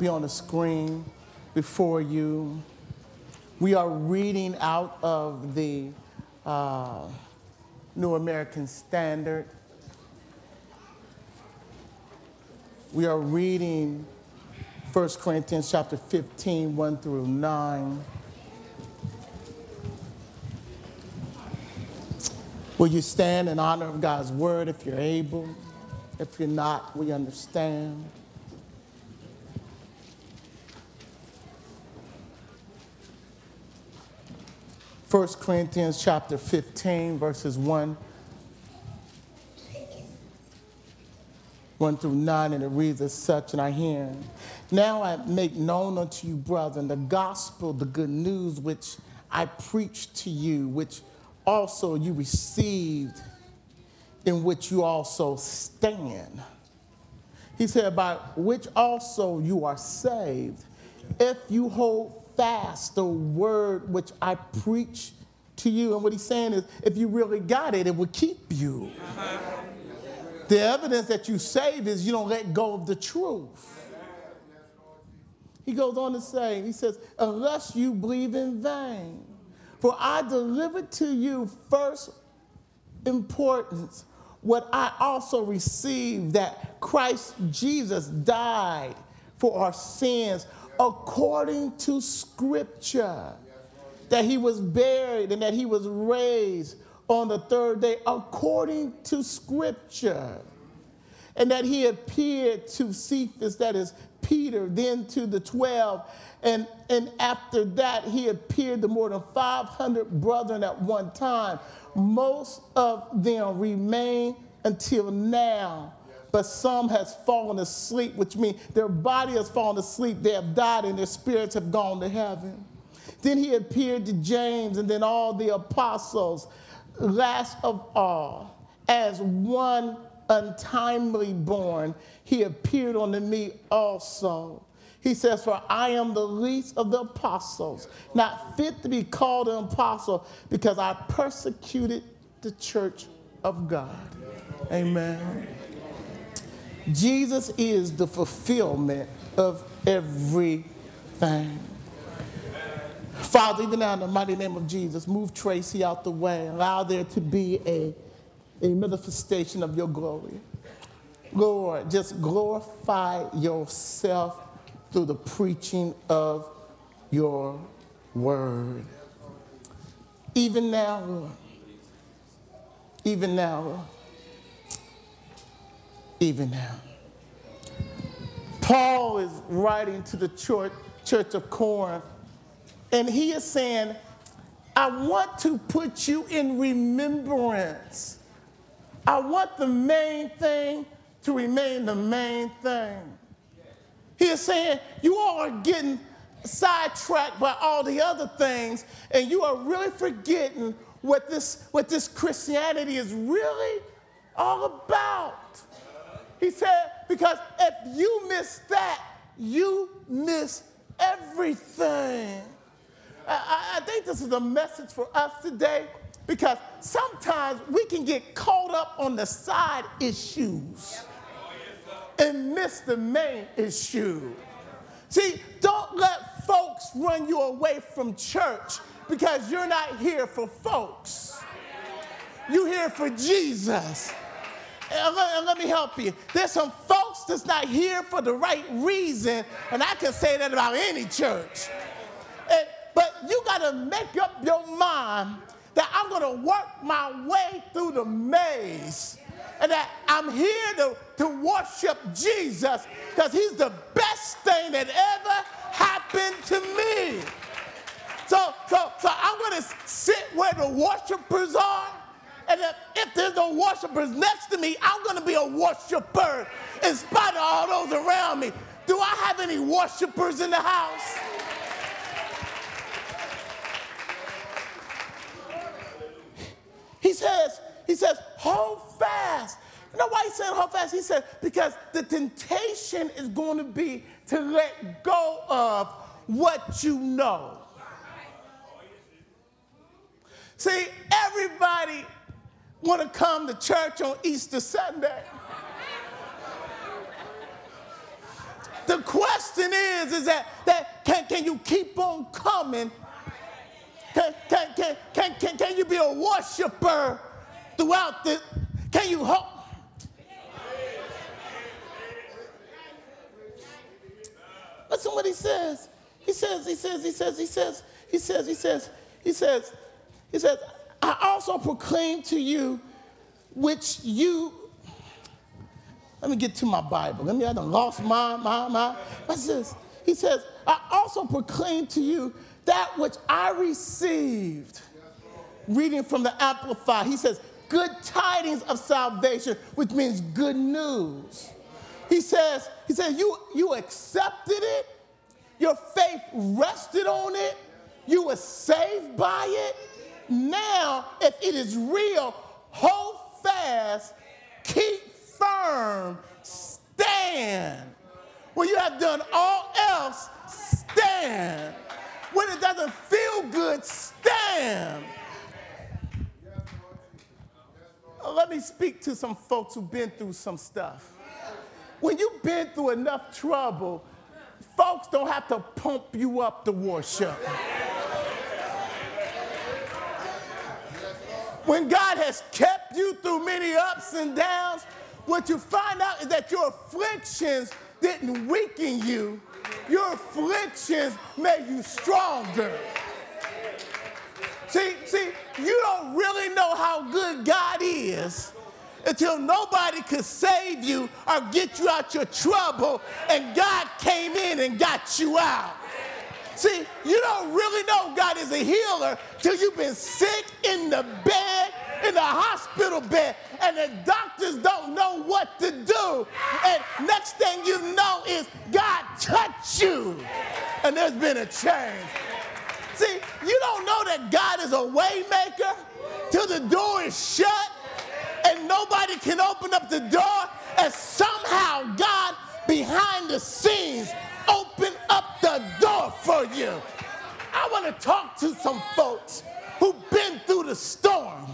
be on the screen before you. We are reading out of the uh, New American Standard. We are reading 1 Corinthians chapter 15, 1 through 9. Will you stand in honor of God's word if you're able? If you're not, we understand. 1 Corinthians chapter 15, verses 1, 1 through 9, and it reads as such, and I hear, Now I make known unto you, brethren, the gospel, the good news which I preached to you, which also you received, in which you also stand. He said, By which also you are saved, if you hold fast the word which I preach to you. And what he's saying is, if you really got it, it will keep you. The evidence that you save is you don't let go of the truth. He goes on to say, he says, unless you believe in vain. For I delivered to you first importance what I also received that Christ Jesus died for our sins according to scripture, that he was buried and that he was raised on the third day according to scripture, and that he appeared to Cephas, that is Peter, then to the 12. And, and after that, he appeared to more than 500 brethren at one time. Most of them remain until now but some has fallen asleep, which means their body has fallen asleep, they have died, and their spirits have gone to heaven. Then he appeared to James and then all the apostles. Last of all, as one untimely born, he appeared unto me also. He says, For I am the least of the apostles, not fit to be called an apostle, because I persecuted the church of God. Amen. Jesus is the fulfillment of everything. Father, even now in the mighty name of Jesus, move Tracy out the way. Allow there to be a, a manifestation of your glory. Lord, just glorify yourself through the preaching of your word. Even now, Lord. Even now, Lord even now. Paul is writing to the church, church of Corinth, and he is saying, I want to put you in remembrance. I want the main thing to remain the main thing. He is saying, You all are getting sidetracked by all the other things, and you are really forgetting what this, what this Christianity is really all about. He said, because if you miss that, you miss everything. I, I, think this is a message for us today because sometimes we can get caught up on the side issues and miss the main issue. See, don't let folks run you away from church because you're not here for folks. You're here for Jesus. And let, let, me help you. There's some folks that's not here for the right reason, and I can say that about any church. And, but you got to make up your mind that I'm going to work my way through the maze and that I'm here to, to worship Jesus because he's the best thing that ever happened to me. So, so, so I'm going to sit where the worshipers are and if, if there's no worshipers next to me, I'm going to be a worshiper in spite of all those around me. Do I have any worshipers in the house? He says, he says, hold fast. You know why he said hold fast? He said, because the temptation is going to be to let go of what you know. See, everybody want to come to church on Easter Sunday. The question is, is that, that can, can you keep on coming? Can, can, can, can, can, can you be a worshiper throughout the, can you hope? Listen what he says. He says, he says, he says, he says, he says, he says, he says, he says, I also proclaim to you which you let me get to my Bible. Let me, I done lost my, my, my. What's this? He says, I also proclaim to you that which I received. Reading from the Amplified, he says, good tidings of salvation, which means good news. He says, he says, you, you accepted it, your faith rested on it, you were saved by it. Now, if it is real, hold fast, keep firm, stand. When you have done all else, stand. When it doesn't feel good, stand. Oh, let me speak to some folks who've been through some stuff. When you've been through enough trouble, folks don't have to pump you up to worship. When God has kept you through many ups and downs, what you find out is that your afflictions didn't weaken you, your afflictions made you stronger. See, see, you don't really know how good God is until nobody could save you or get you out your trouble, and God came in and got you out. See, you don't really know God is a healer till you've been sick in the bed, in the hospital bed, and the doctors don't know what to do. And next thing you know is God touched you, and there's been a change. See, you don't know that God is a waymaker till the door is shut and nobody can open up the door, and somehow God behind the scenes open up the door for you. I want to talk to some folks who've been through the storm,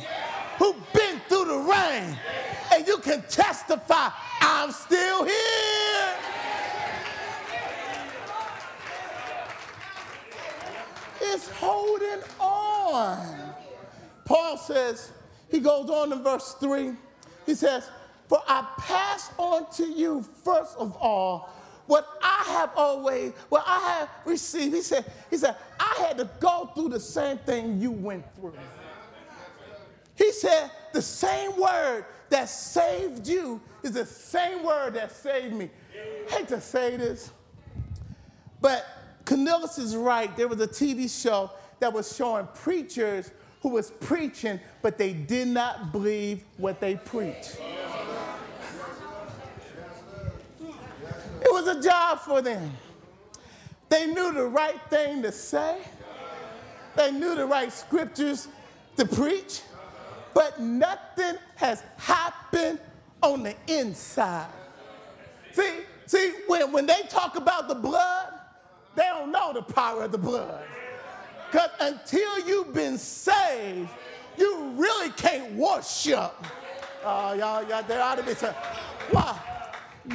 who've been through the rain, and you can testify, I'm still here. It's holding on. Paul says, he goes on in verse 3, he says, For I pass on to you first of all what I have always, what I have received. He said, he said, I had to go through the same thing you went through. He said, the same word that saved you is the same word that saved me. I hate to say this, but Cornelius is right. There was a TV show that was showing preachers who was preaching, but they did not believe what they preached. It was a job for them. They knew the right thing to say, they knew the right scriptures to preach, but nothing has happened on the inside. See, see, when, when they talk about the blood, they don't know the power of the blood. Because until you've been saved, you really can't worship. Uh, y'all, y'all, there ought to be some. Why?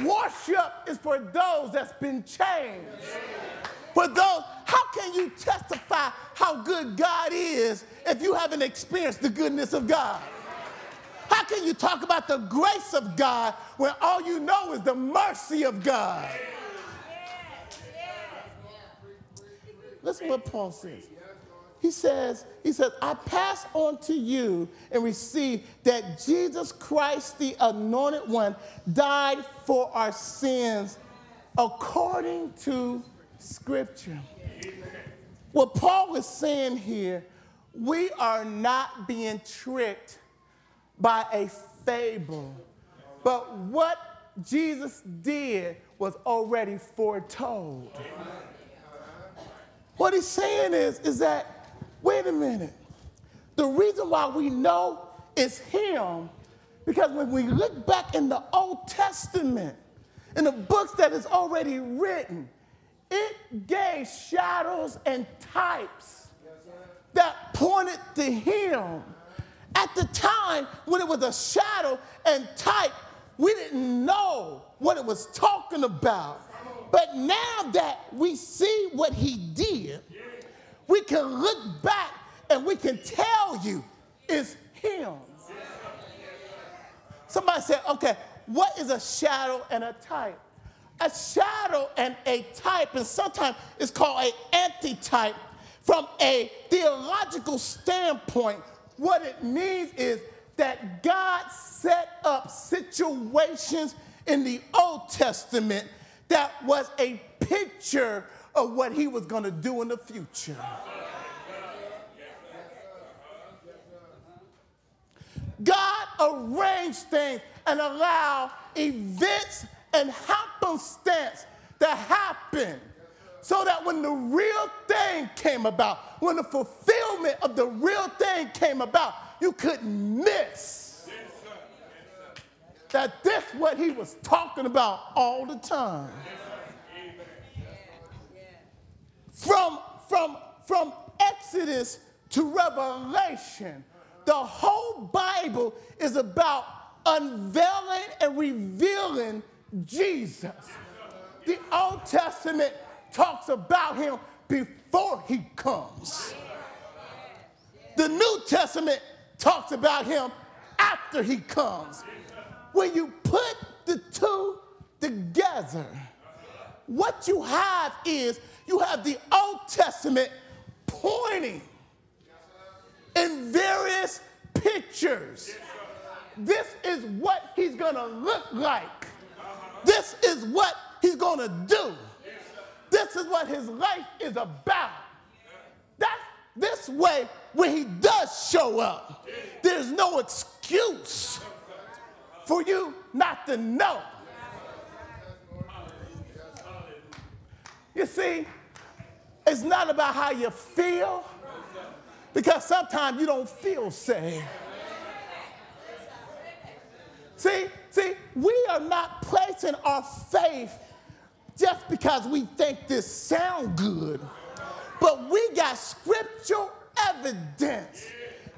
Worship is for those that's been changed. For those, how can you testify how good God is if you haven't experienced the goodness of God? How can you talk about the grace of God when all you know is the mercy of God? Listen what Paul says. He says, he says, I pass on to you and receive that Jesus Christ, the anointed one, died for our sins according to scripture. What Paul was saying here, we are not being tricked by a fable, but what Jesus did was already foretold. What he's saying is, is that Wait a minute. The reason why we know it's him, because when we look back in the Old Testament, in the books that is already written, it gave shadows and types that pointed to him. At the time when it was a shadow and type, we didn't know what it was talking about. But now that we see what he did, we can look back and we can tell you it's him. Somebody said, okay, what is a shadow and a type? A shadow and a type, and sometimes it's called an antitype. From a theological standpoint, what it means is that God set up situations in the Old Testament that was a picture of what he was going to do in the future. God arranged things and allowed events and happenstance to happen so that when the real thing came about, when the fulfillment of the real thing came about, you couldn't miss that this what he was talking about all the time. From, from, from Exodus to Revelation, the whole Bible is about unveiling and revealing Jesus. The Old Testament talks about him before he comes. The New Testament talks about him after he comes. When you put the two together, what you have is you have the Old Testament pointing in various pictures. This is what he's gonna look like. This is what he's gonna do. This is what his life is about. That's this way, when he does show up, there's no excuse for you not to know. You see, it's not about how you feel, because sometimes you don't feel saved. See, see, we are not placing our faith just because we think this sound good, but we got scriptural evidence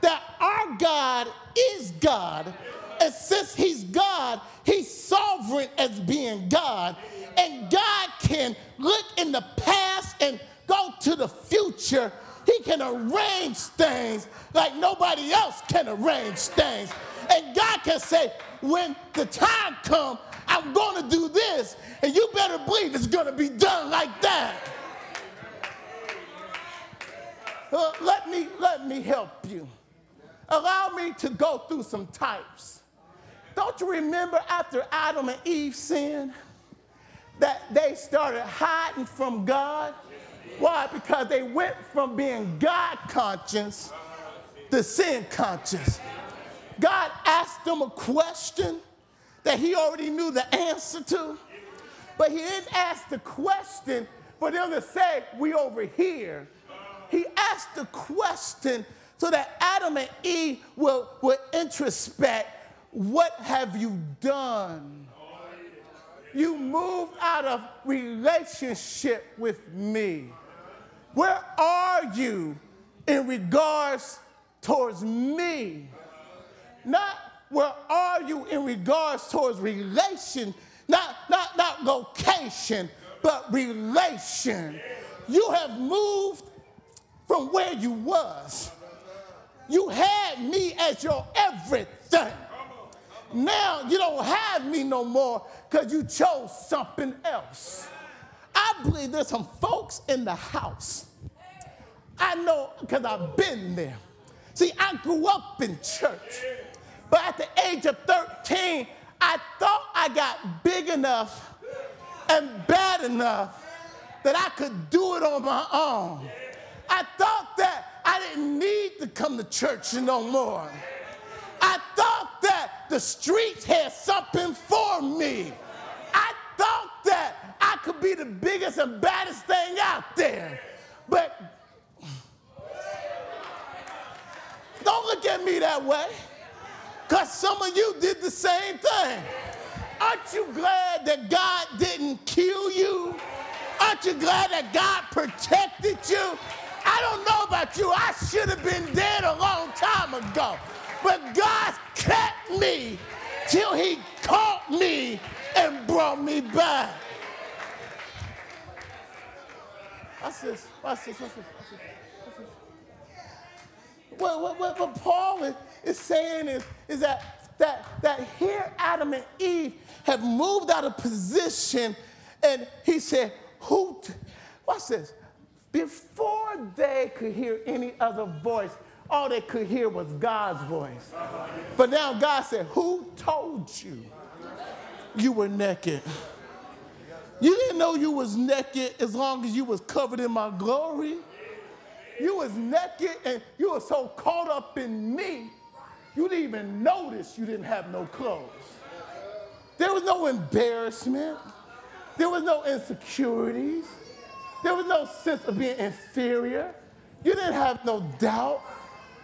that our God is God. And since he's God, he's sovereign as being God. And God can look in the past and go to the future he can arrange things like nobody else can arrange things. And God can say, when the time comes, I'm going to do this, and you better believe it's going to be done like that. Uh, let me let me help you. Allow me to go through some types. Don't you remember after Adam and Eve sinned that they started hiding from God? Why? Because they went from being God conscious to sin conscious. God asked them a question that he already knew the answer to, but he didn't ask the question for them to say, We over here. He asked the question so that Adam and Eve will, will introspect what have you done? You moved out of relationship with me. Where are you in regards towards me? Not where are you in regards towards relation, not, not, not location, but relation. You have moved from where you was. You had me as your everything. Now you don't have me no more because you chose something else. I believe there's some folks in the house. I know because I've been there. See, I grew up in church, but at the age of 13, I thought I got big enough and bad enough that I could do it on my own. I thought that I didn't need to come to church no more. I thought the streets had something for me. I thought that I could be the biggest and baddest thing out there. But don't look at me that way, because some of you did the same thing. Aren't you glad that God didn't kill you? Aren't you glad that God protected you? I don't know about you. I should have been dead a long time ago. But God kept me till he caught me and brought me back. Watch this. Watch this. Watch this. What, what, what, what Paul is, is saying is, is that, that, that here Adam and Eve have moved out of position, and he said, Who? Watch this. Before they could hear any other voice, all they could hear was God's voice. But now God said, Who told you you were naked? You didn't know you was naked as long as you was covered in my glory. You was naked and you were so caught up in me, you didn't even notice you didn't have no clothes. There was no embarrassment. There was no insecurities. There was no sense of being inferior. You didn't have no doubt.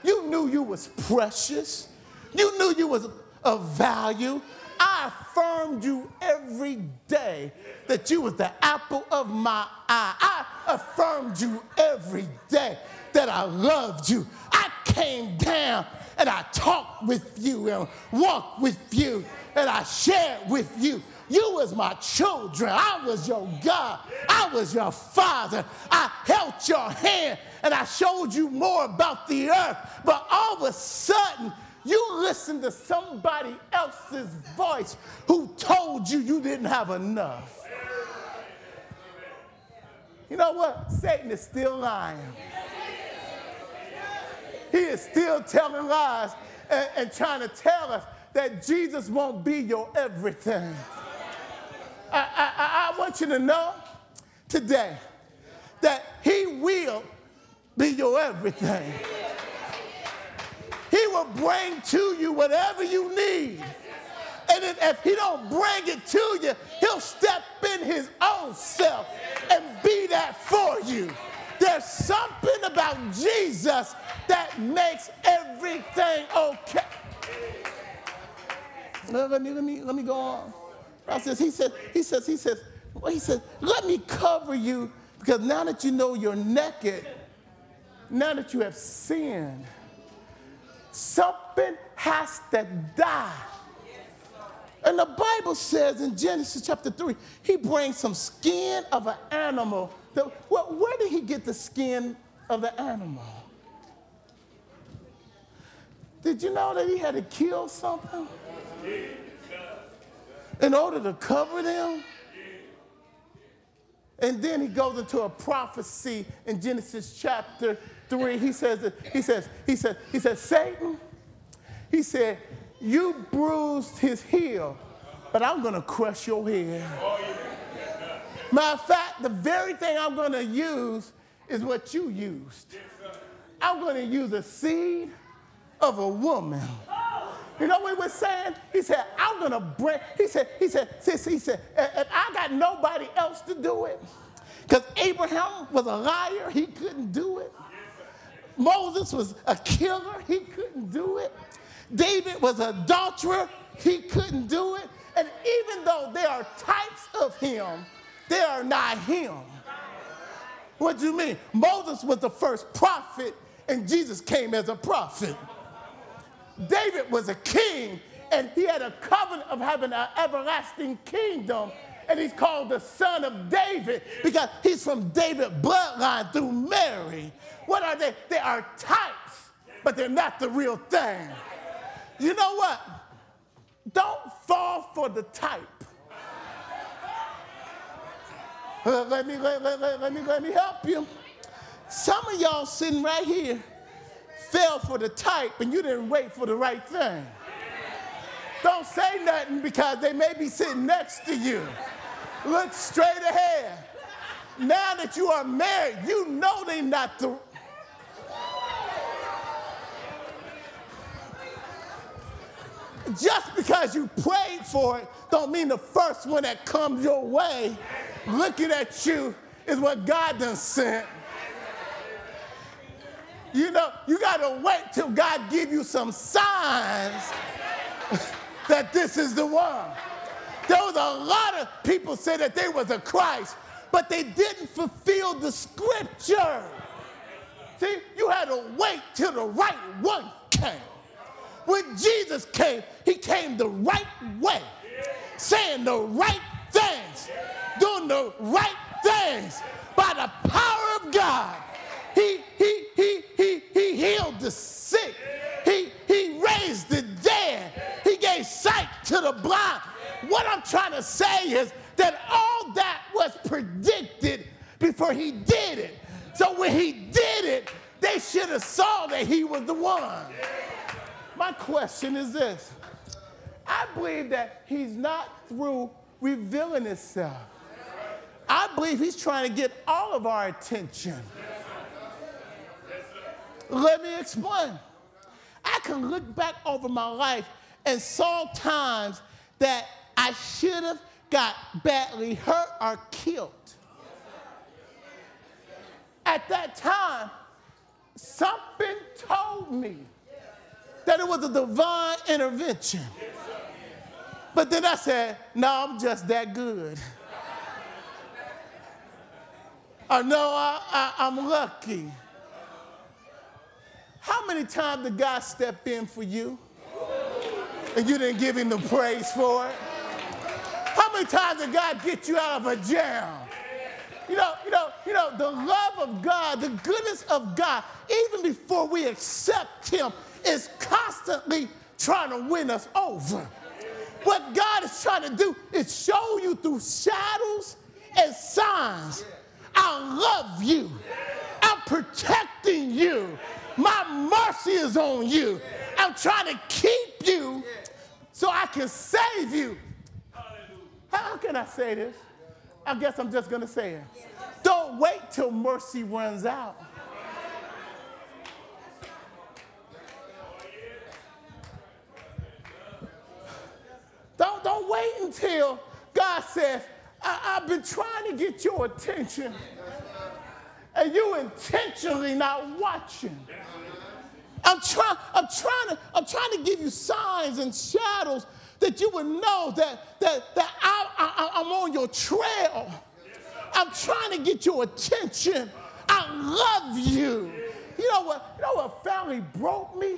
You knew you was precious. You knew you was of value. I affirmed you every day that you was the apple of my eye. I affirmed you every day that I loved you. I came down and I talked with you and walked with you and I shared with you. You was my children. I was your God. I was your father. I held your hand and I showed you more about the earth. But all of a sudden, you listened to somebody else's voice who told you you didn't have enough. You know what? Satan is still lying. He is still telling lies and, and trying to tell us that Jesus won't be your everything. I, I, I want you to know today that He will be your everything. He will bring to you whatever you need. And if he don't bring it to you, he'll step in his own self and be that for you. There's something about Jesus that makes everything okay. Let me, let me, let me go on. I says, he says, he says, he says, he says, let me cover you because now that you know you're naked, now that you have sinned, something has to die. And the Bible says in Genesis chapter 3, he brings some skin of an animal. well, where did he get the skin of the animal? Did you know that he had to kill something in order to cover them? And then he goes into a prophecy in Genesis chapter 3. He says, he says, he says, he says, Satan, he said, you bruised his heel, but I'm to crush your head. Matter of fact, the very thing I'm to use is what you used. I'm to use a seed of a woman. You know what he was saying? He said, I'm to bring, he said, he said, he said, if I got nobody else to do it, because Abraham was a liar, he couldn't do it. Moses was a killer, he couldn't do it. David was an adulterer, he couldn't do it. And even though there are types of him, they are not him. What do you mean? Moses was the first prophet, and Jesus came as a prophet. David was a king, and he had a covenant of having an everlasting kingdom, and he's called the son of David because he's from David bloodline through Mary. What are they? They are types, but they're not the real thing. You know what? Don't fall for the type. Uh, let, me, let, let, let, me, let me help you. Some of y'all sitting right here fell for the type and you didn't wait for the right thing. Don't say nothing because they may be sitting next to you. Look straight ahead. Now that you are married, you know they're not the just because you prayed for it don't mean the first one that comes your way looking at you is what God done sent. You know, you got to wait till God give you some signs that this is the one. There was a lot of people say that they was a Christ, but they didn't fulfill the scripture. See, you had to wait till the right one came when Jesus came, he came the right way, saying the right things, doing the right things by the power of God. He, he, he, he, he healed the sick. He, he raised the dead. He gave sight to the blind. What I'm trying to say is that all that was predicted before he did it. So when he did it, they should have saw that he was the one. My question is this. I believe that he's not through revealing himself. I believe he's trying to get all of our attention. Let me explain. I can look back over my life and saw times that I should have got badly hurt or killed. At that time, something told me that it was a divine intervention. But then I said, no, I'm just that good. Or no, I, I, I'm lucky. How many times did God step in for you and you didn't give him the praise for it? How many times did God get you out of a jam? You know, you know, you know, the love of God, the goodness of God, even before we accept him, is constantly trying to win us over. What God is trying to do is show you through shadows and signs. I love you. I'm protecting you. My mercy is on you. I'm trying to keep you so I can save you. How can I say this? I guess I'm just going to say it. Don't wait till mercy runs out. Don't, wait until God says, I, have been trying to get your attention, and you intentionally not watching. I'm trying, I'm trying to, I'm trying to give you signs and shadows that you would know that, that, that I, I, I'm on your trail. I'm trying to get your attention. I love you. You know what? You know what family broke me?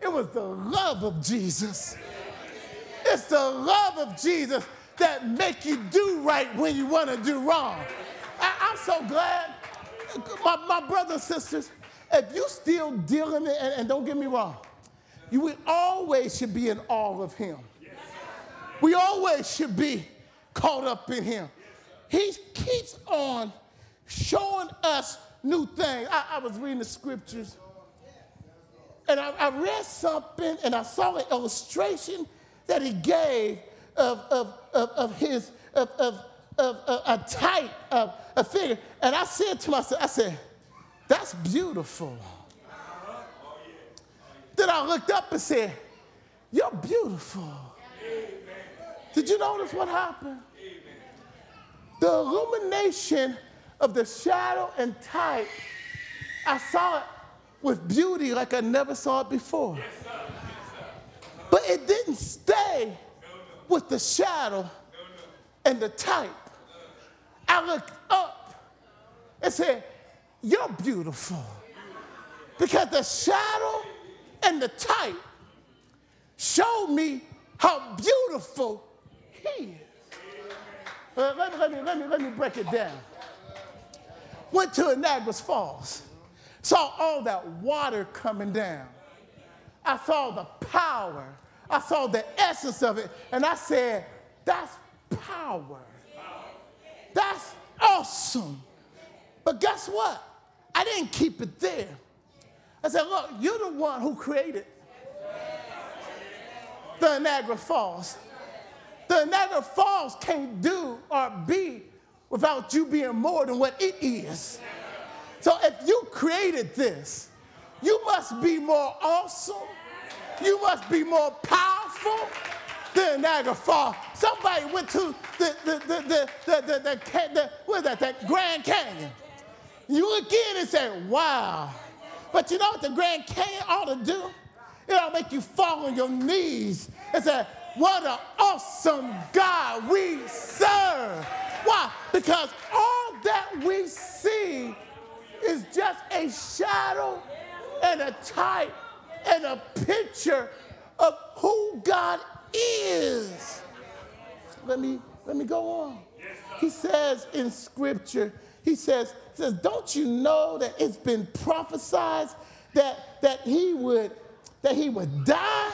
It was the love of Jesus. It's the love of Jesus that make you do right when you want to do wrong. I, am so glad, my, my brothers and sisters, if you still dealing, and, and don't get me wrong, you we always should be in awe of him. We always should be caught up in him. He keeps on showing us new things. I, I was reading the scriptures and I, I, read something and I saw an illustration that he gave of, of, of, of his, of, of, of, a type, of a figure. And I said to myself, I said, that's beautiful. Then I looked up and said, You're beautiful. Did you notice what happened? The illumination of the shadow and type, I saw it with beauty like I never saw it before. But it didn't stay with the shadow and the type. I looked up and said, You're beautiful. Because the shadow and the type showed me how beautiful he is. Let, me, let, me, let, me, let me break it down. Went to Niagara Falls, saw all that water coming down. I saw the power, I saw the essence of it, and I said, That's power. That's awesome. But guess what? I didn't keep it there. I said, Look, you're the one who created the Niagara Falls. The Niagara Falls can't do or be without you being more than what it is. So if you created this, you must be more awesome. You must be more powerful than Niagara Falls. Somebody went to the, the, the, the, the, the, the, the, what is that, that Grand Canyon. You look in and say, wow. But you know what the Grand Canyon ought to do? It ought to make you fall on your knees and say, what an awesome God we serve. Why? Because all that we see is just a shadow and a type and a picture of who God is. Let me let me go on. He says in scripture, he says, he says, don't you know that it's been prophesied that, that he would that he would die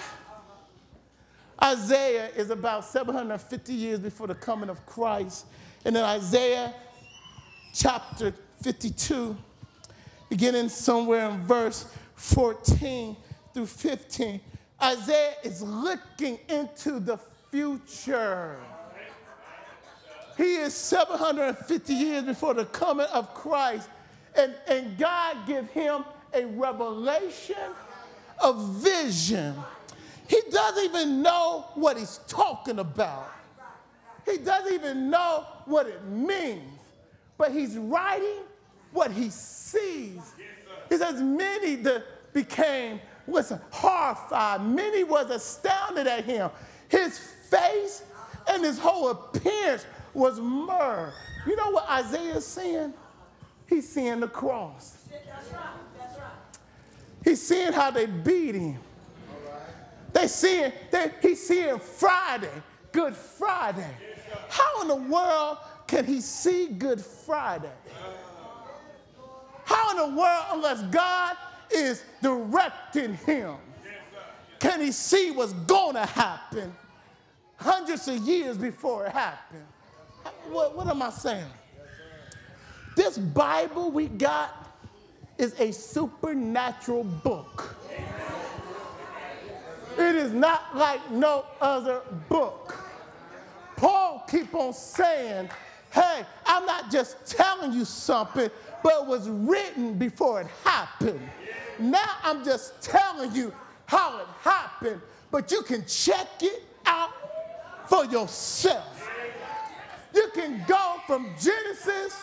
Isaiah is about 750 years before the coming of Christ. And in Isaiah chapter 52, beginning somewhere in verse 14 through 15, Isaiah is looking into the future. He is 750 years before the coming of Christ. And, and God give him a revelation, a vision. He doesn't even know what he's talking about. He doesn't even know what it means. But he's writing what he sees. He says, many that became was horrified. Many was astounded at him. His face and his whole appearance was myrrh. You know what Isaiah is saying? He's seeing the cross. He's seeing how they beat him. They seeing he's seeing Friday, Good Friday. How in the world can he see Good Friday? How in the world, unless God is directing him, can he see what's going to happen hundreds of years before it happened? What, what am I saying? This Bible we got is a supernatural book. It is not like no other book. Paul keep on saying, hey, I'm not just telling you something, but it was written before it happened. Now I'm just telling you how it happened, but you can check it out for yourself. You can go from Genesis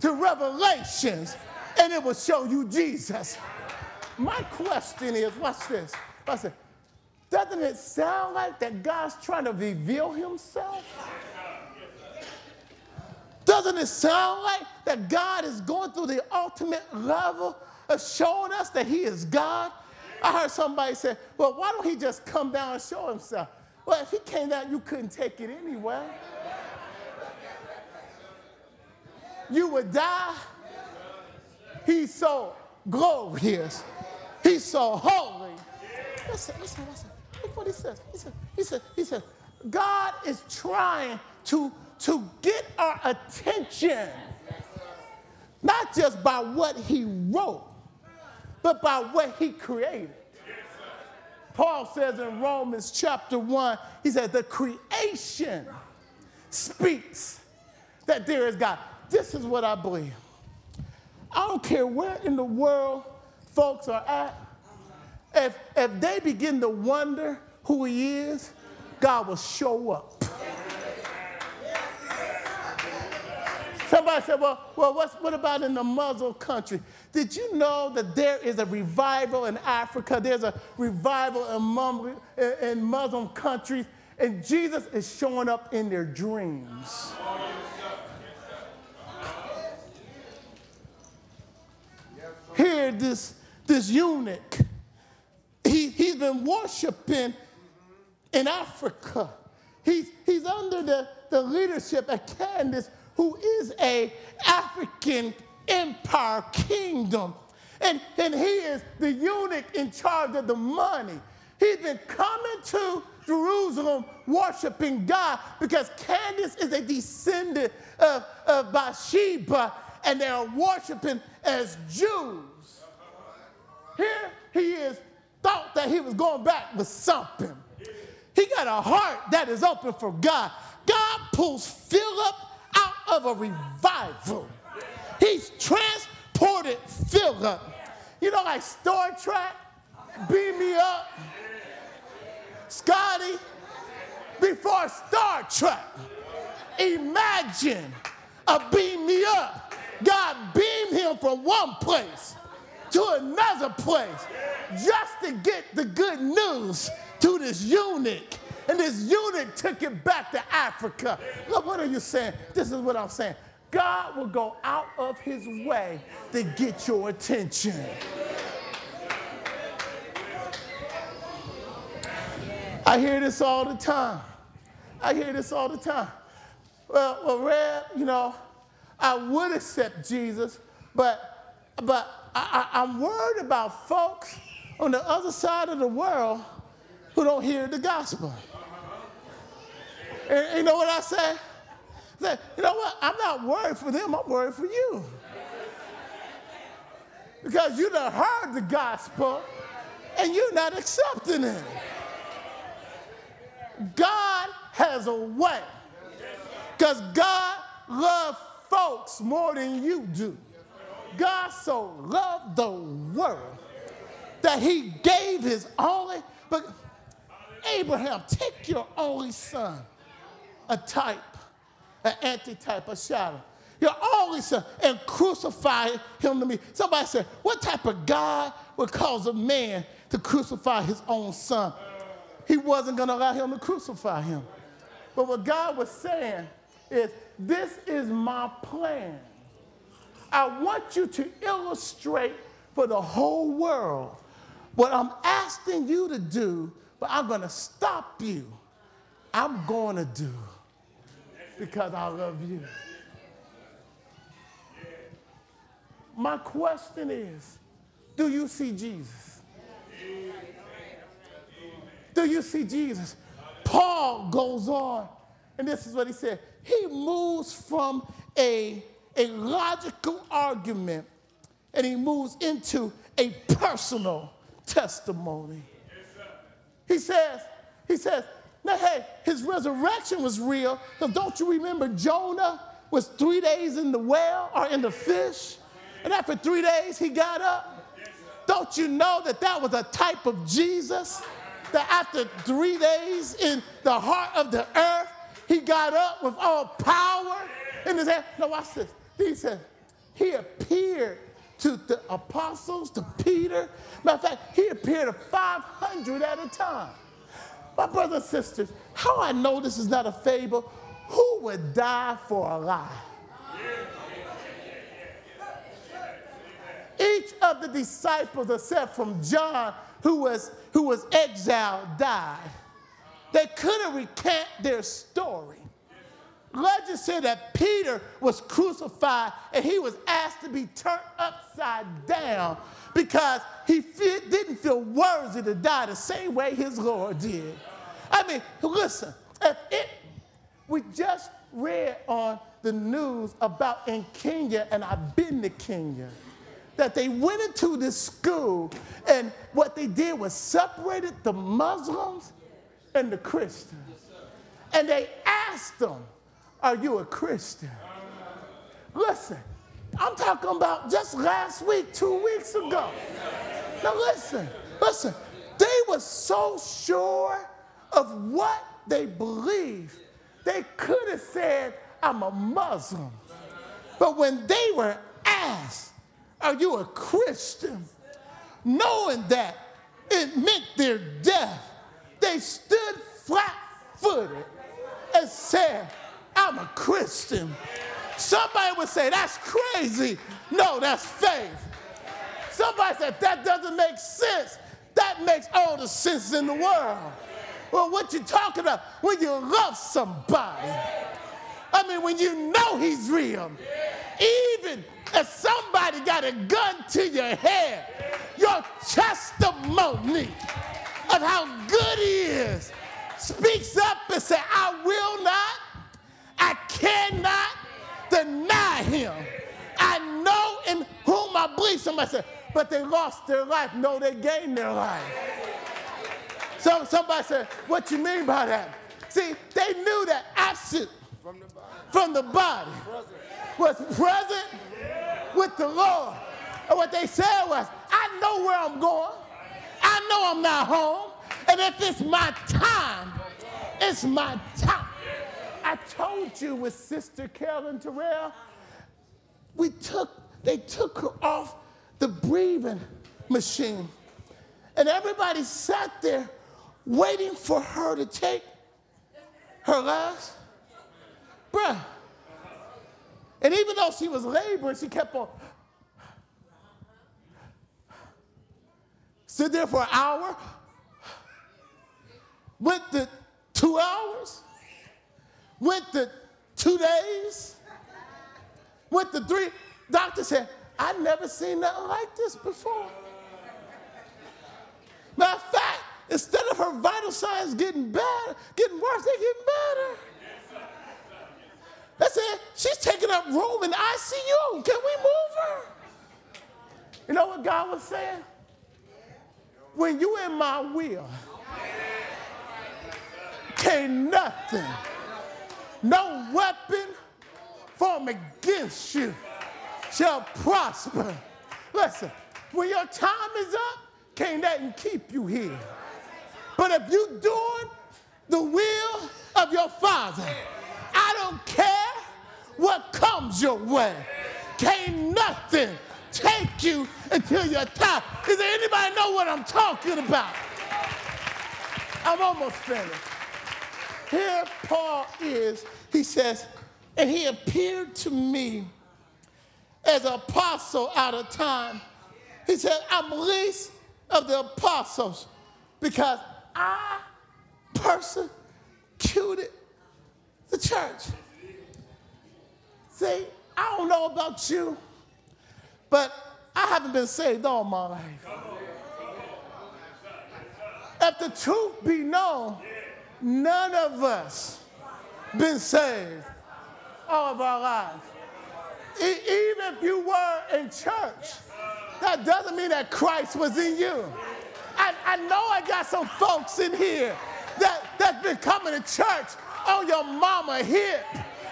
to Revelations and it will show you Jesus. My question is, what's this? What's this? Doesn't it sound like that God's trying to reveal himself? Doesn't it sound like that God is going through the ultimate level of showing us that he is God? I heard somebody say, well, why don't he just come down and show himself? Well, if he came down, you couldn't take it anyway. You would die He's so glorious. He's so holy. Listen, listen, listen. Look what he says. He said, he said, he said, God is trying to, to get our attention, not just by what he wrote, but by what he created. Paul says in Romans chapter 1, he said, the creation speaks that there is God. This is what I believe. I don't care where in the world folks are at. If, if they begin to wonder who he is, God will show up. Somebody said, well, well what's, what about in the Muslim country? Did you know that there is a revival in Africa? There's a revival in, Muslim countries, and Jesus is showing up in their dreams. Here, this, this eunuch, he, he's been worshiping in Africa. He's, he's under the, the leadership of Candace, who is a African empire kingdom. And, and he is the eunuch in charge of the money. He's been coming to Jerusalem worshiping God because Candace is a descendant of, of Bathsheba and they are worshiping as Jews. Here he is, thought that he was going back with something. He got a heart that is open for God. God pulls Philip of a revival. He's transported Philip. You know, like Star Trek, beam me up. Scotty, before Star Trek, imagine a beam me up God beamed him from one place to another place just to get the good news to this eunuch. And this eunuch took it back to Africa. Look, what are you saying? This is what I'm saying. God will go out of his way to get your attention. I hear this all the time. I hear this all the time. Well, well, Red, you know, I would accept Jesus, but, but I, I'm worried about folks on the other side of the world who don't hear the gospel. And you know what I say? I you know what? I'm not worried for them, I'm worried for you. Because you done heard the gospel and you're not accepting it. God has a way. Because God loves folks more than you do. God so loved the world that he gave his only, but Abraham, take your only son, a type, an antitype, a shadow, your only son, uh, and crucify him to me. Somebody said, What type of God would cause a man to crucify his own son? He wasn't going to allow him to crucify him. But what God was saying is, This is my plan. I want you to illustrate for the whole world what I'm asking you to do, but I'm going to stop you. I'm going to do because I love you. My question is do you see Jesus? Do you see Jesus? Paul goes on, and this is what he said. He moves from a, a logical argument and he moves into a personal testimony. He says, he says, now hey, his resurrection was real, because don't you remember Jonah was three days in the well or in the fish? And after three days, he got up. Don't you know that that was a type of Jesus? That after three days in the heart of the earth, he got up with all power in his hand. No, watch this. He said, he appeared to the apostles, to Peter. Matter of fact, he appeared to 500 at a time. My brothers and sisters, how I know this is not a fable, who would die for a lie? Each of the disciples, except from John, who was, who was exiled, died. They couldn't recant their story. Legend said that Peter was crucified and he was asked to be turned upside down because he didn't feel worthy to die the same way his Lord did. I mean, listen, if it, we just read on the news about in Kenya, and I've been to Kenya that they went into this school and what they did was separated the Muslims and the Christians. And they asked them, Are you a Christian? Listen, I'm talking about just last week, two weeks ago. Now listen, listen, they were so sure of what they believed, they could have said, I'm a Muslim. But when they were asked, are you a Christian? Knowing that it meant their death, they stood flat footed and said, I'm a Christian. Somebody would say, That's crazy. No, that's faith. Somebody said, That doesn't make sense. That makes all the sense in the world. Well, what you talking about? When you love somebody. I mean, when you know he's real. Even if somebody got a gun to your head, your testimony of how good he is speaks up and say, I will not, I cannot deny him. I know in whom I believe. Somebody said, but they lost their life. No, they gained their life. So somebody said, what you mean by that? See, they knew that absent from the body, from the body was present with the Lord. And what they said was, I know where I'm going. I know I'm not home. And if it's my time, it's my time. Told you with Sister Carolyn Terrell, we took, they took her off the breathing machine. And everybody sat there waiting for her to take her last breath. And even though she was laboring, she kept on. Sit there for an hour. Went to two hours. Went to two days. Went to three. Doctor said, I've never seen nothing like this before. Matter of fact, instead of her vital signs getting better, getting worse, they're getting better. Listen, she's taking up room in the ICU. Can we move her? You know what God was saying? When you in my will, can't nothing, no weapon formed against you shall prosper. Listen, when your time is up, can't nothing keep you here. But if you doing the will of your Father, I don't care what comes your way. Can't nothing take you until you're tired. Does anybody know what I'm talking about? I'm almost finished. Here Paul is, he says, and he appeared to me as an apostle out of time. He said, I'm least of the apostles because I persecuted the church. See, I don't know about you, but I haven't been saved all my life. If the truth be known, none of us been saved all of our lives. E- even if you were in church, that doesn't mean that Christ was in you. I, I know I got some folks in here that, that's been coming to church on your mama hip.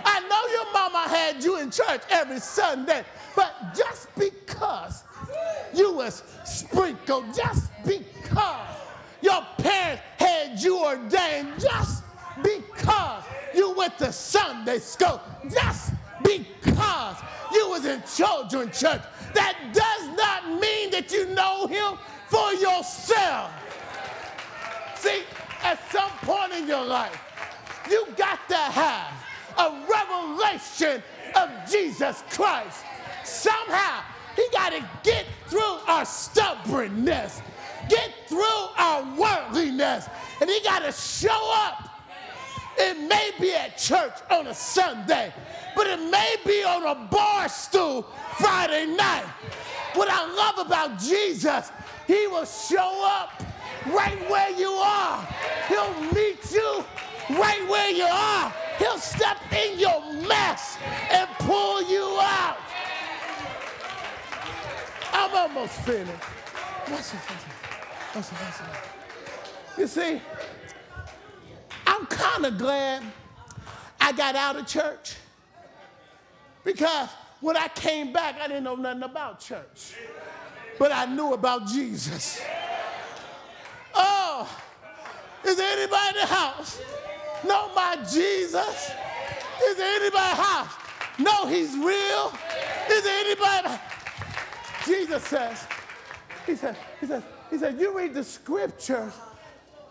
I know your mama had you in church every Sunday, but just because you was sprinkled, just because your parents you ordained, just because you went to Sunday school, just because you was in children's church, that does not mean that you know him for yourself. See, at some point in your life, you got to have a revelation of Jesus Christ. Somehow, he got to get through our stubbornness, get through our worldliness, and he got to show up. It may be at church on a Sunday, but it may be on a bar stool Friday night. What I love about Jesus, he will show up right where you are. He'll meet you right where you are. He'll step in your mess and pull you out. I'm almost finished. You see, I'm kind of glad I got out of church because when I came back, I didn't know nothing about church, but I knew about Jesus. Oh, is there anybody in the house? Know my Jesus? Is there anybody in the house? Know he's real? Is there anybody? Jesus says, he said, he said, he said, you read the scripture,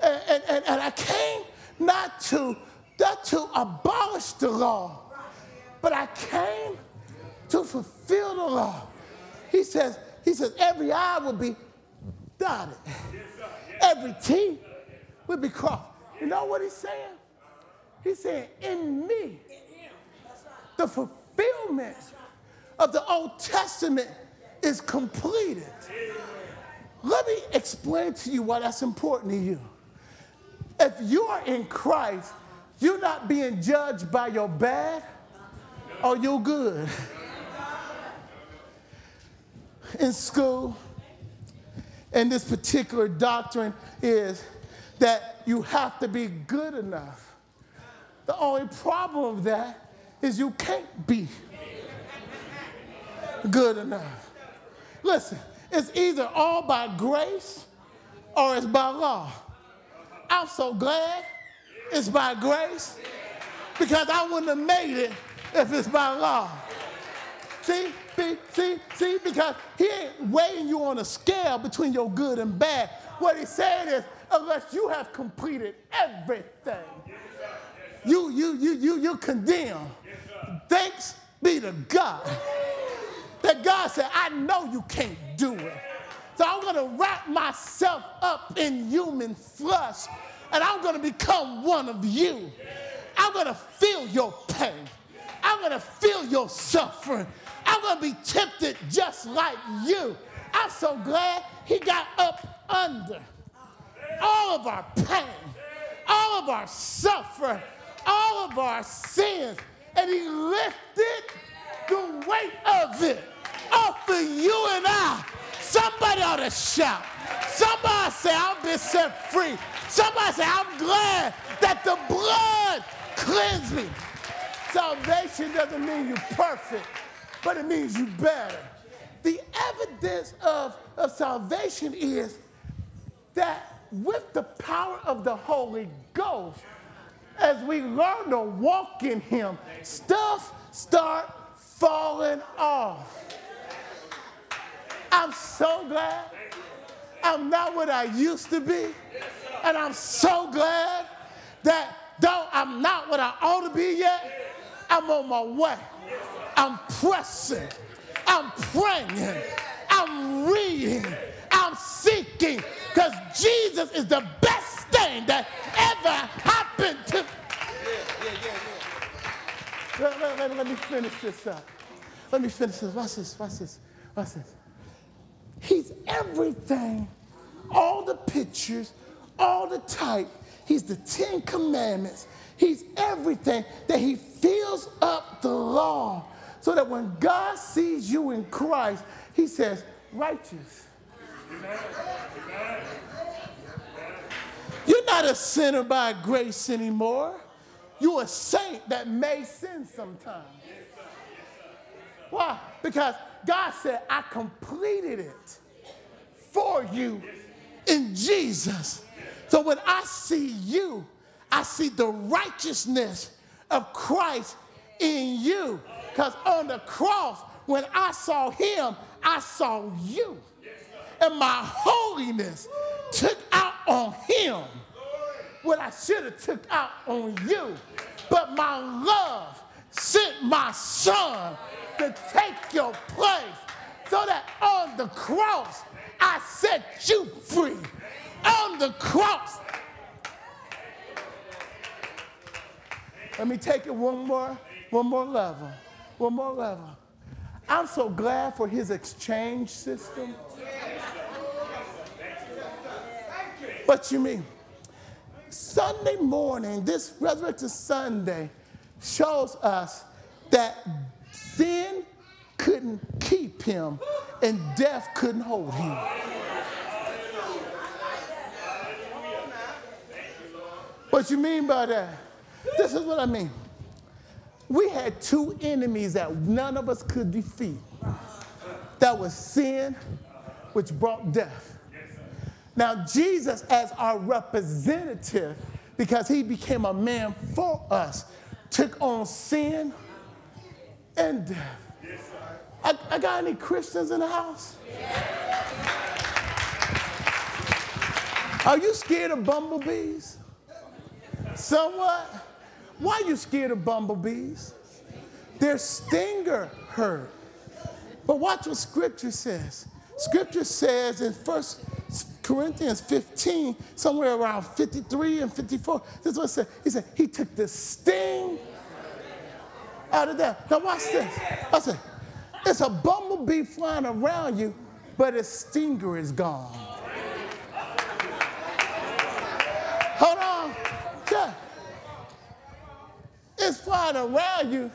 and, and, and, and I came not to, not to abolish the law, but I came to fulfill the law. He says, he says, every I will be dotted. Every T will be crossed. You know what he's saying? He's saying, in me, the fulfillment of the Old Testament is completed. Let me explain to you why that's important to you. If you are in Christ, you're not being judged by your bad or your good. In school, and this particular doctrine is that you have to be good enough. The only problem of that is you can't be good enough. Listen, it's either all by grace or it's by law. I'm so glad it's by grace because I wouldn't have made it if it's by law. See, see, see, see, because he ain't weighing you on a scale between your good and bad. What he's saying is, unless you have completed everything, you, you, you, you, you condemn. Thanks be to God that God said, I know you can't do it. So I'm going to wrap myself up in human flesh and I'm going to become one of you. I'm going to feel your pain. I'm going to feel your suffering. I'm going to be tempted just like you. I'm so glad he got up under all of our pain, all of our suffering, all of our sins. and he lifted the weight of it off of you and I. Somebody ought to shout. Somebody say, I've been set free. Somebody say, I'm glad that the blood cleansed me. Salvation doesn't mean you're perfect, but it means you're better. The evidence of, of salvation is that with the power of the Holy Ghost, as we learn to walk in Him, stuff start falling off. I'm so glad I'm not what I used to be. And I'm so glad that though I'm not what I ought to be yet, I'm on my way. I'm pressing. I'm praying. I'm reading. I'm seeking. Because Jesus is the best thing that ever happened to me. Let, let, let, let me finish this up. Let me finish this. Watch this. Watch this. Watch this. He's everything, all the pictures, all the type. He's the Ten Commandments. He's everything that he fills up the law so that when God sees you in Christ, he says, righteous. You're not a sinner by grace anymore. You're a saint that may sin sometimes. Why? Because God said, I completed it for you in Jesus. So when I see you, I see the righteousness of Christ in you. Because on the cross, when I saw him, I saw you. And my holiness took out on him what I should have took out on you. But my love sent my son to take your place so that on the cross I set you free. On the cross. Let me take it one more, one more level. One more level. I'm so glad for his exchange system. What you mean? Sunday morning, this Resurrection Sunday, shows us that sin couldn't keep him and death couldn't hold him. What you mean by that? This is what I mean. We had two enemies that none of us could defeat. That was sin, which brought death. Now, Jesus, as our representative, because he became a man for us, took on sin and death. I, I got any Christians in the house? Are you scared of bumblebees? Somewhat. Why are you scared of bumblebees? Their stinger hurt. But watch what scripture says. Scripture says in 1 Corinthians 15, somewhere around 53 and 54, this is what it said. He said, He took the sting out of that. Now watch this. I said, it's a bumblebee flying around you, but its stinger is gone. Hold on. Yeah. It's flying around you,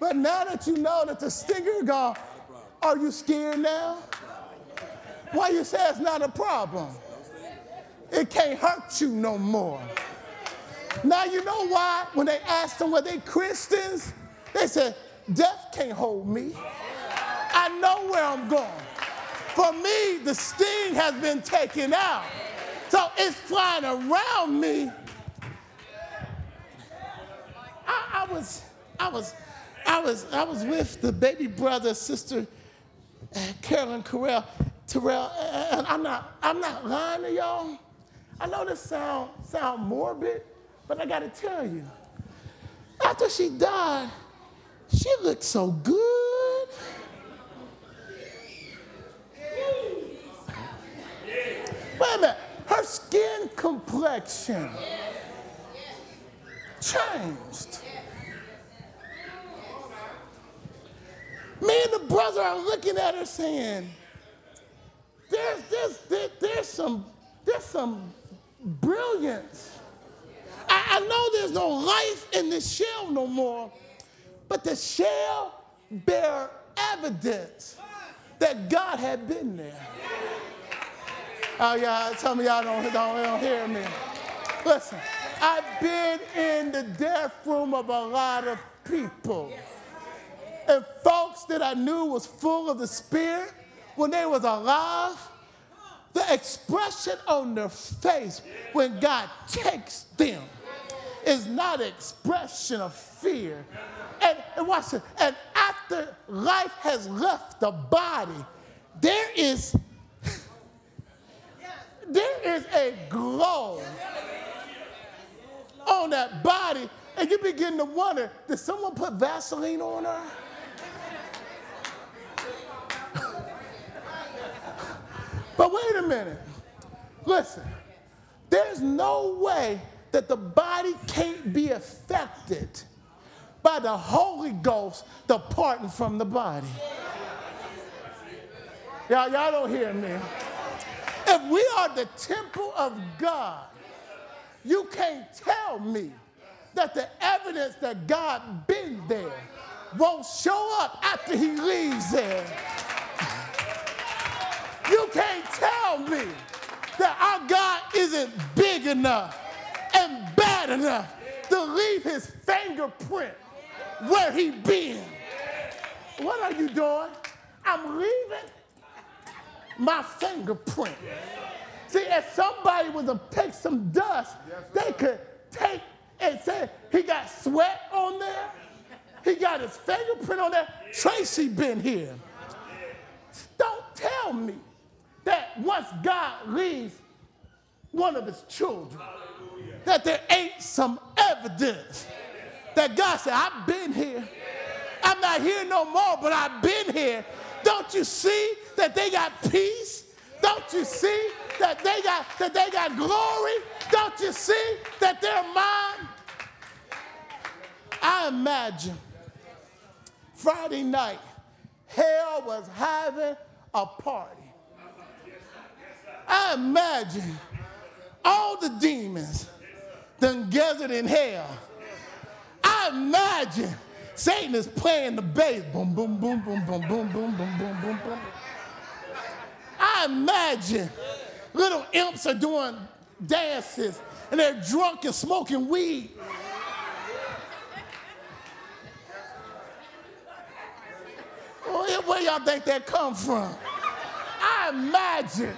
but now that you know that the stinger is gone, are you scared now? Why you say it's not a problem? It can't hurt you no more. Now you know why when they asked them were they Christians, they said, death can't hold me. I know where I'm going. For me, the sting has been taken out. So it's flying around me. I, I was, I was, I was, I was with the baby brother, sister uh, Carolyn Terrell. Terrell, and I'm not, I'm not lying to y'all. I know this sound sound morbid, but I got to tell you, after she died, she looked so good. Wait a minute. Her skin complexion changed. Me and the brother are looking at her saying, there's, there's, there, there's, some, there's some brilliance. I, I know there's no life in this shell no more, but the shell bear evidence that God had been there. Oh, yeah, some of y'all don't, don't, don't hear me. Listen, I've been in the death room of a lot of people. And folks that I knew was full of the Spirit when they was alive, the expression on their face when God takes them is not expression of fear. And, and watch it. And after life has left the body, there is there is a glow on that body, and you begin to wonder, did someone put Vaseline on her? But wait a minute. Listen, there's no way that the body can't be affected by the Holy Ghost departing from the body. Y'all, y'all don't hear me. If we are the temple of God, you can't tell me that the evidence that God been there won't show up after he leaves there. You can't tell me that our God isn't big enough and bad enough to leave his fingerprint where he been. What are you doing? I'm leaving my fingerprint. See, if somebody was to pick some dust, they could take and say, he got sweat on there, he got his fingerprint on there. Tracy been here. Don't tell me that once God leaves one of his children, that there ain't some evidence that God said, I've been here. I'm not here no more, but I've been here. Don't you see that they got peace? Don't you see that they got that they got glory? Don't you see that they're mine? I imagine Friday night, hell was having a party. I imagine all the demons done gathered in hell. I imagine Satan is playing the bass. Boom, boom, boom, boom, boom, boom, boom, boom, boom, boom, boom. I imagine little imps are doing dances and they're drunk and smoking weed. Where y'all think that come from? I imagine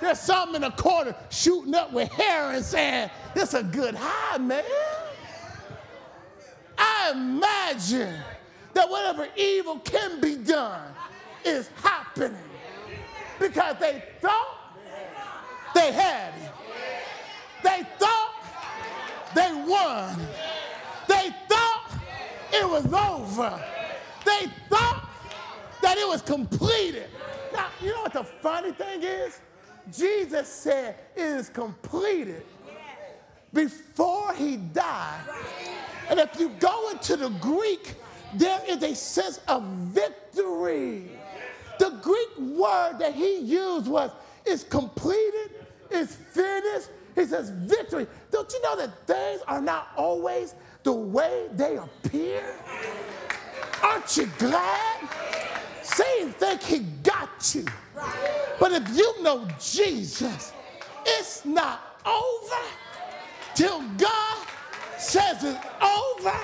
there's something in the corner shooting up with hair and saying, this a good high, man. I imagine that whatever evil can be done is happening because they thought they had it. They thought they won. They thought it was over. They thought that it was completed. Now, you know what the funny thing is? Jesus said it is completed before he died. And if you go into the Greek, there is a sense of victory. The Greek word that he used was is completed, is finished. He says victory. Don't you know that things are not always the way they appear? Aren't you glad? Satan think he got you. But if you know Jesus, it's not over till God says it's over.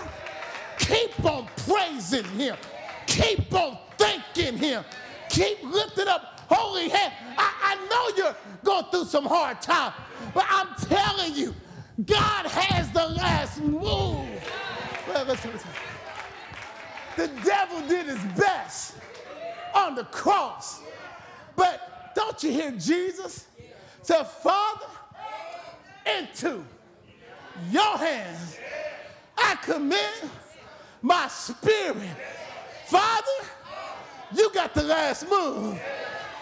Keep on praising him. Keep on thanking him. Keep lifting up holy hand. I, I know you're going through some hard time, but I'm telling you, God has the last move. Well, listen, listen. The devil did his best on the cross. But don't you hear Jesus say, Father, into your hands I commit my spirit. Father, you got the last move.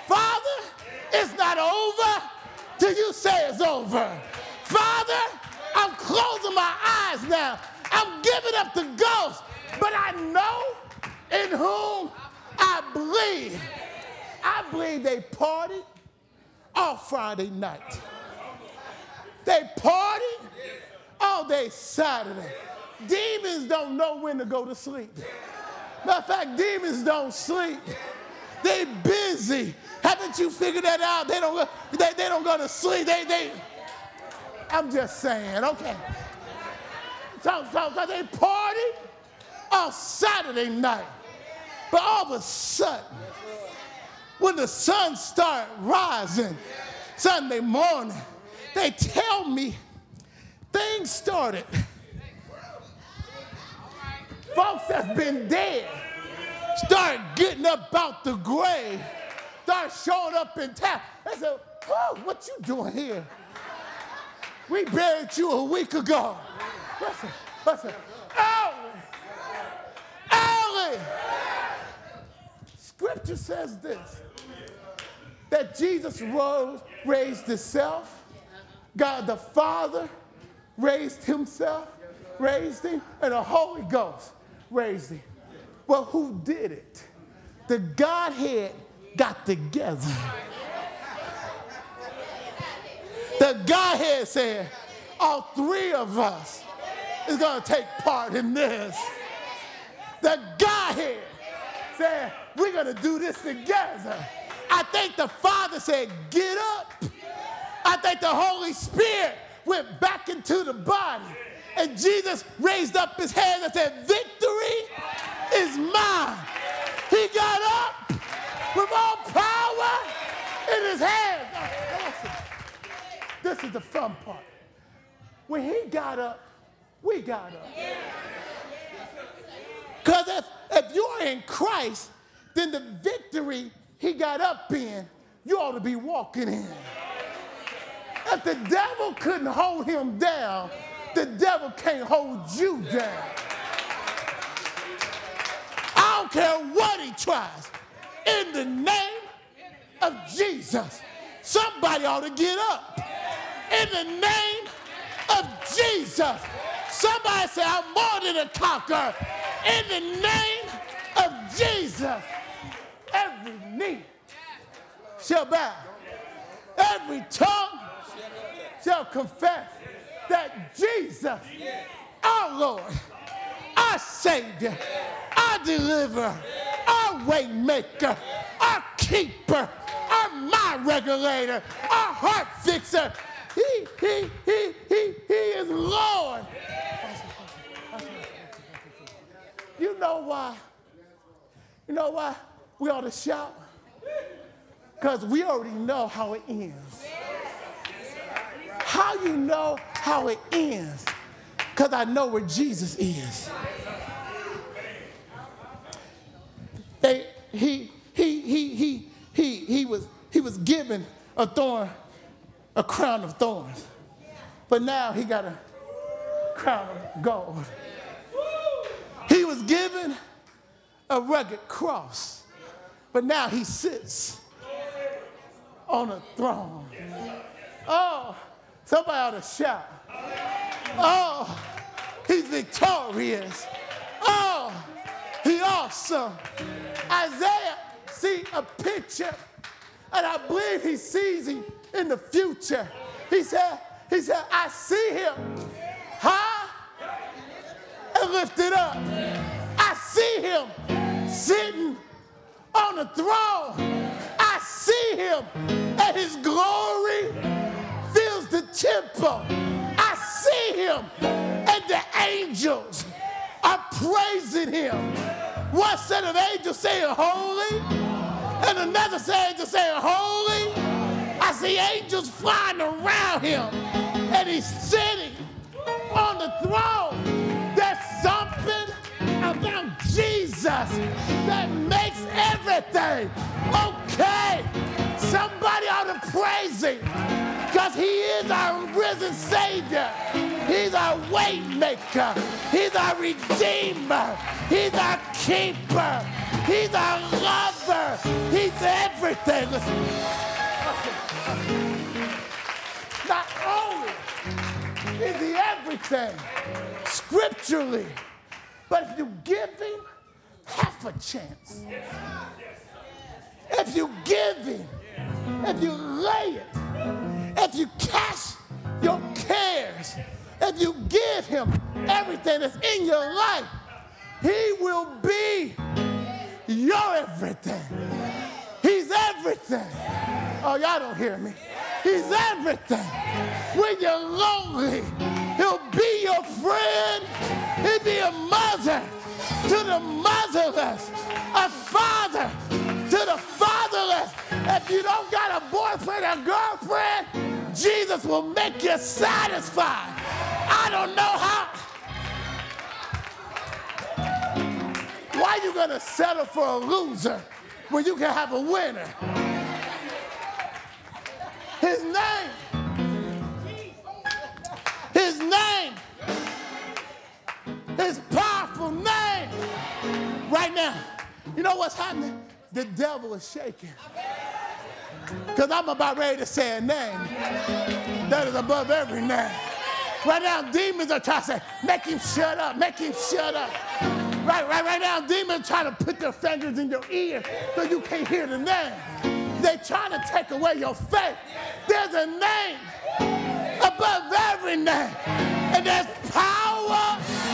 Father, it's not over till you say it's over. Father, I'm closing my eyes now. I'm giving up the ghost, but I know in whom I believe. I believe they partied all Friday night. They partied all day Saturday. demons don't know when to go to sleep. Matter of fact, demons don't sleep. They busy. Haven't you figured that out? They don't, they, they don't go to sleep. They, they, I'm just saying, okay. So, so, so they party on Saturday night. But all of a sudden, when the sun started rising Sunday morning, they tell me things started. Folks that's been dead start getting up out the grave, start showing up in town. They said, oh, what you doing here? We buried you a week ago. Listen, listen. Alan, Alan. Scripture says this that Jesus rose, raised himself, God the Father raised himself, raised him, and the Holy Ghost raised him. Well, who did it? The Godhead got together. The Godhead said, all three of us is going to take part in this. The said, we're going to do this together. I think the Father said, get up. I think the Holy Spirit went back into the body. And Jesus raised up his hand and said, Victory is mine. He got up with all power in his hand. This is the fun part. When he got up, we got up. Because if, if you're in Christ, then the victory he got up in, you ought to be walking in. If the devil couldn't hold him down, the devil can't hold you down. I don't care what he tries. In the name of Jesus, somebody ought to get up. In the name of Jesus, somebody say, I'm more than a conqueror. In the name of Jesus, every knee shall bow, every tongue shall confess that Jesus, our Lord, our Savior, our deliverer, our Waymaker, our keeper, our mind regulator, our heart fixer, he, he, he, he, he is Lord. You know why? You know why we ought to shout? Because we already know how it ends. How you know how it ends? Because I know where Jesus is. They, he, he, he, he, he, he, was, he was given a thorn, a crown of thorns. But now he got a crown of gold. He was given a rugged cross. But now he sits on a throne. Oh, Somebody ought to shout. Oh, he's victorious. Oh, he awesome. Isaiah see a picture, and I believe he sees him in the future. He said, he said, I see him high and lifted up. I see him sitting on the throne. I see him and his glory fills the temple. I see him, and the angels are praising him. One set of angels saying, Holy, and another set of angels saying, Holy. See angels flying around him, and he's sitting on the throne. There's something about Jesus that makes everything okay. Somebody ought to praise him because he is our risen Savior. He's our way maker. He's our redeemer. He's our keeper. He's our lover. He's everything. Not only is he everything scripturally, but if you give him half a chance, if you give him, if you lay it, if you cast your cares, if you give him everything that's in your life. He will be your everything. He's everything. Oh, y'all don't hear me. He's everything. When you're lonely, he'll be your friend. He'll be a mother to the motherless, a father to the fatherless. If you don't got a boyfriend or girlfriend, Jesus will make you satisfied. I don't know how. Why are you gonna settle for a loser when you can have a winner? His name. His name. His powerful name. Right now. You know what's happening? The devil is shaking. Because I'm about ready to say a name that is above every name. Right now, demons are trying to say, make him shut up, make him shut up. Right, right, right now, demons trying to put their fingers in your ear so you can't hear the name. They're trying to take away your faith. There's a name above every name. And there's power.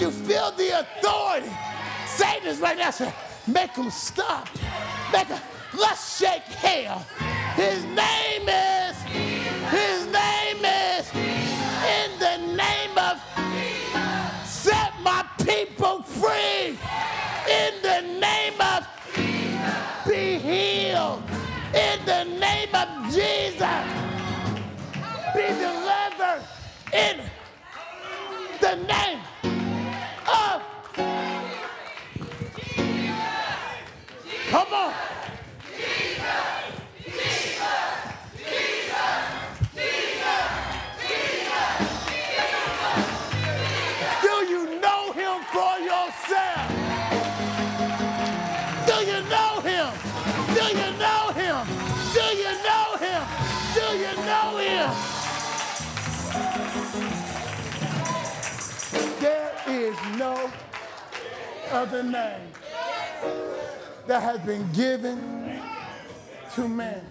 You feel the authority? Satan is right now saying, make him stop. Make him, let's shake hell. His name is, his name is, in the name of set my people free. In the name of be healed. In the name of Jesus. Be delivered. In the name other name that has been given to man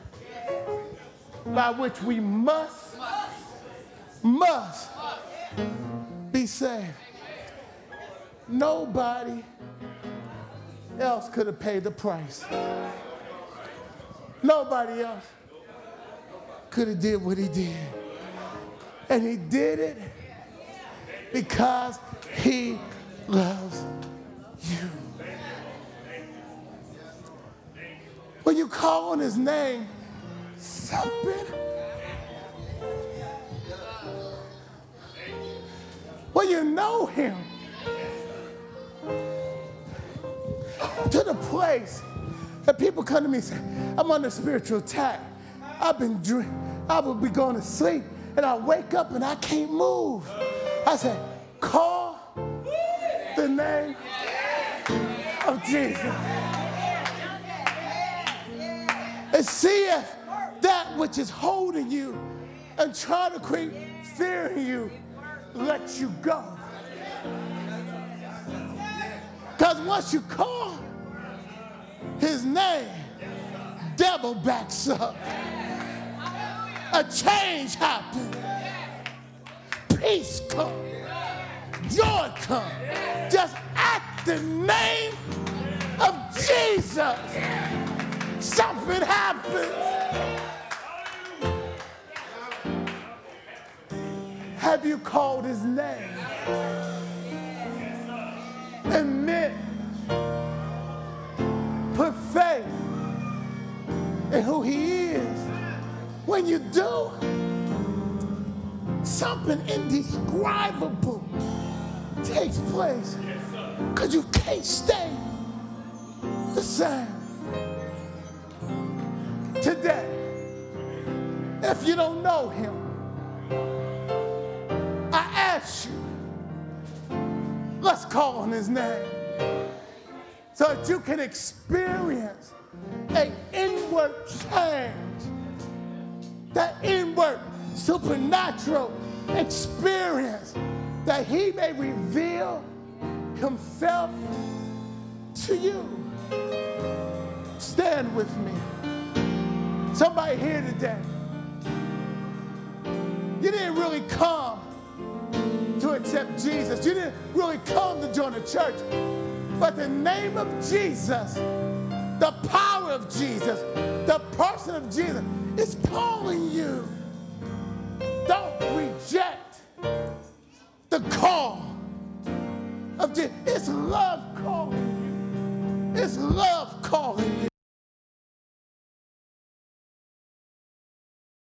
by which we must, must be saved. Nobody else could have paid the price. Nobody else could have did what he did. And he did it because he loves. When you call on his name, something. When you know him, to the place that people come to me and say, I'm under spiritual attack. I've been drink, I would be going to sleep and I wake up and I can't move. I say, call the name of Jesus. And see if that which is holding you and trying to create fear in you lets you go. Because once you call his name, devil backs up. A change happens. Peace comes. Joy comes. Just at the name Jesus. Something happens. Have you called his name? Admit, put faith in who he is. When you do, something indescribable takes place because you can't stay the same. Today, if you don't know him, I ask you, let's call on his name. so that you can experience an inward change, that inward supernatural experience, that He may reveal Himself to you. Stand with me. Somebody here today, you didn't really come to accept Jesus. You didn't really come to join a church. But the name of Jesus, the power of Jesus, the person of Jesus is calling you. Don't reject the call of Jesus. It's love calling. It's love calling you.